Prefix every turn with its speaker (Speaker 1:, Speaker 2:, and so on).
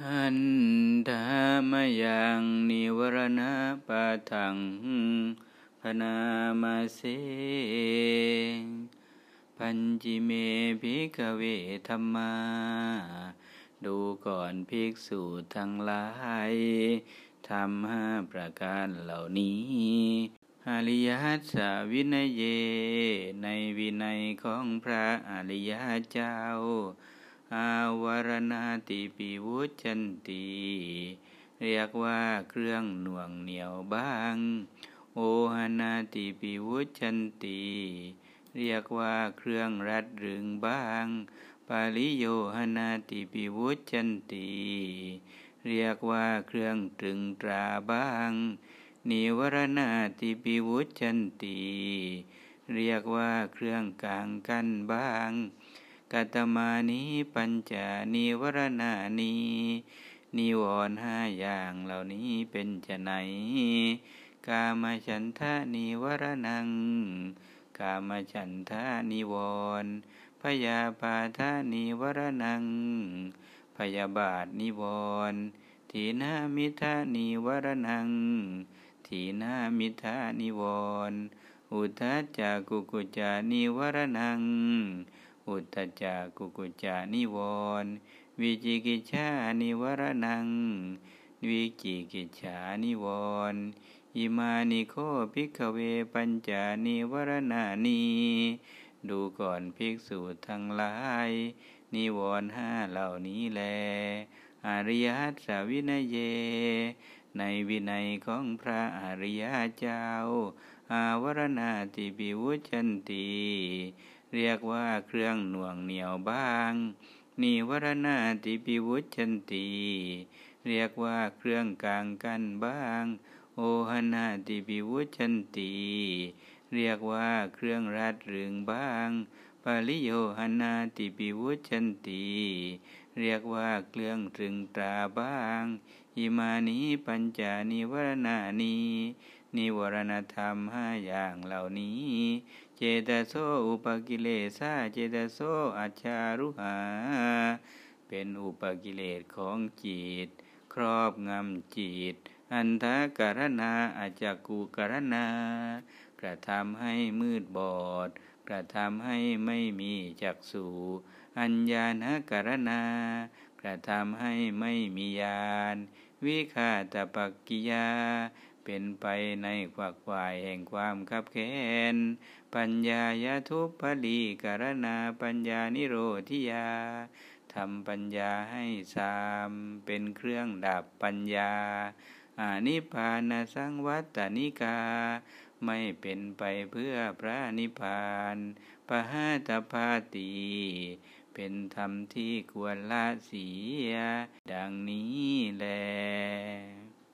Speaker 1: หันธามยังนิวรณปะทังพนามาเสปัญจิเมภิกเวธรรมา ดูก่อนภิกษุทั้งหลายทำห้าประการเหล่านี้อริยัสวินัยเย ในวินัยของพระอริยเจ้า อาวรณาติปิวุจันติเรียกว่าเครื่องหน่วงเหนียวบ้าง โอหนาติปิวุจันติเรียกว่าเครื่องรัดรึงบ้าง ปาลิโยหนาติปิวุจันติเรียกว่าเครื่องตรึงตราบ้าง นิวรณาติปิวุจันติเรียกว่าเครื่องกลางกั้นบ้าง กตมานิปัญจานิวรณานีนิวรณ์ห้าอย่างเหล่านี้เป็นจะไหน กามฉันทะนิวรณัง กามฉันทะนิวรณ์พยาบาทานิวรณัง พยาบาทนิวรณ์ทีนามิทานิวรณัง ถีนะมิทธะนิวรณ์ อุทธัจจะกุกกุจจะนิวะระณัง อุทธัจจะกุกกุจจะนิวรณ์ วิจิกิจฉานิวะระณัง วิจิกิจฉานิวรณ์ อิมานิโข ภิกขะเวปัญจะ นิวะระณานิ ดูก่อนภิกษุทั้งหลาย นิวรณ์ห้าเหล่านี้แล อริยสัวินัยเย ในวินัยของพระอริยเจ้า อาวรณาติปิวุชันติ เรียกว่าเครื่องหน่วงเหนียวบ้างนิวรณาติปิวุชันติเรียกว่าเครื่องกลางกันบ้าง โอหนาติปิวุชันติเรียกว่าเครื่องรัดรึงบ้างปาลิโยหนาติปิวุชันติเรียกว่าเครื่องตรึงตราบ้างอิมานิปัญจานิวรณานี นิวรณธรรมห้าอย่างเหล่านี้ เจตโสอุปกิเลสาเจตโสอัจารุหา เป็นอุปกิเลสของจิต ครอบงำจิต อันทะการณาอาจักูการณากระทำให้มืดบอด กระทำให้ไม่มีจักสูอัญญาณการณากระทำให้ไม่มีญาณวิคาตปักกิยา เป็นไปในขวักวายแห่งความคับแค้น ปัญญายาทุพลีกรณาปัญญานิโรธิยาทำปัญญาให้สามเป็นเครื่องดับปัญญาอานิพานสังวัตนิกา ไม่เป็นไปเพื่อพระนิพพานปะหาตพาตี เป็นธรรมที่ควรละเสีย ดังนี้แล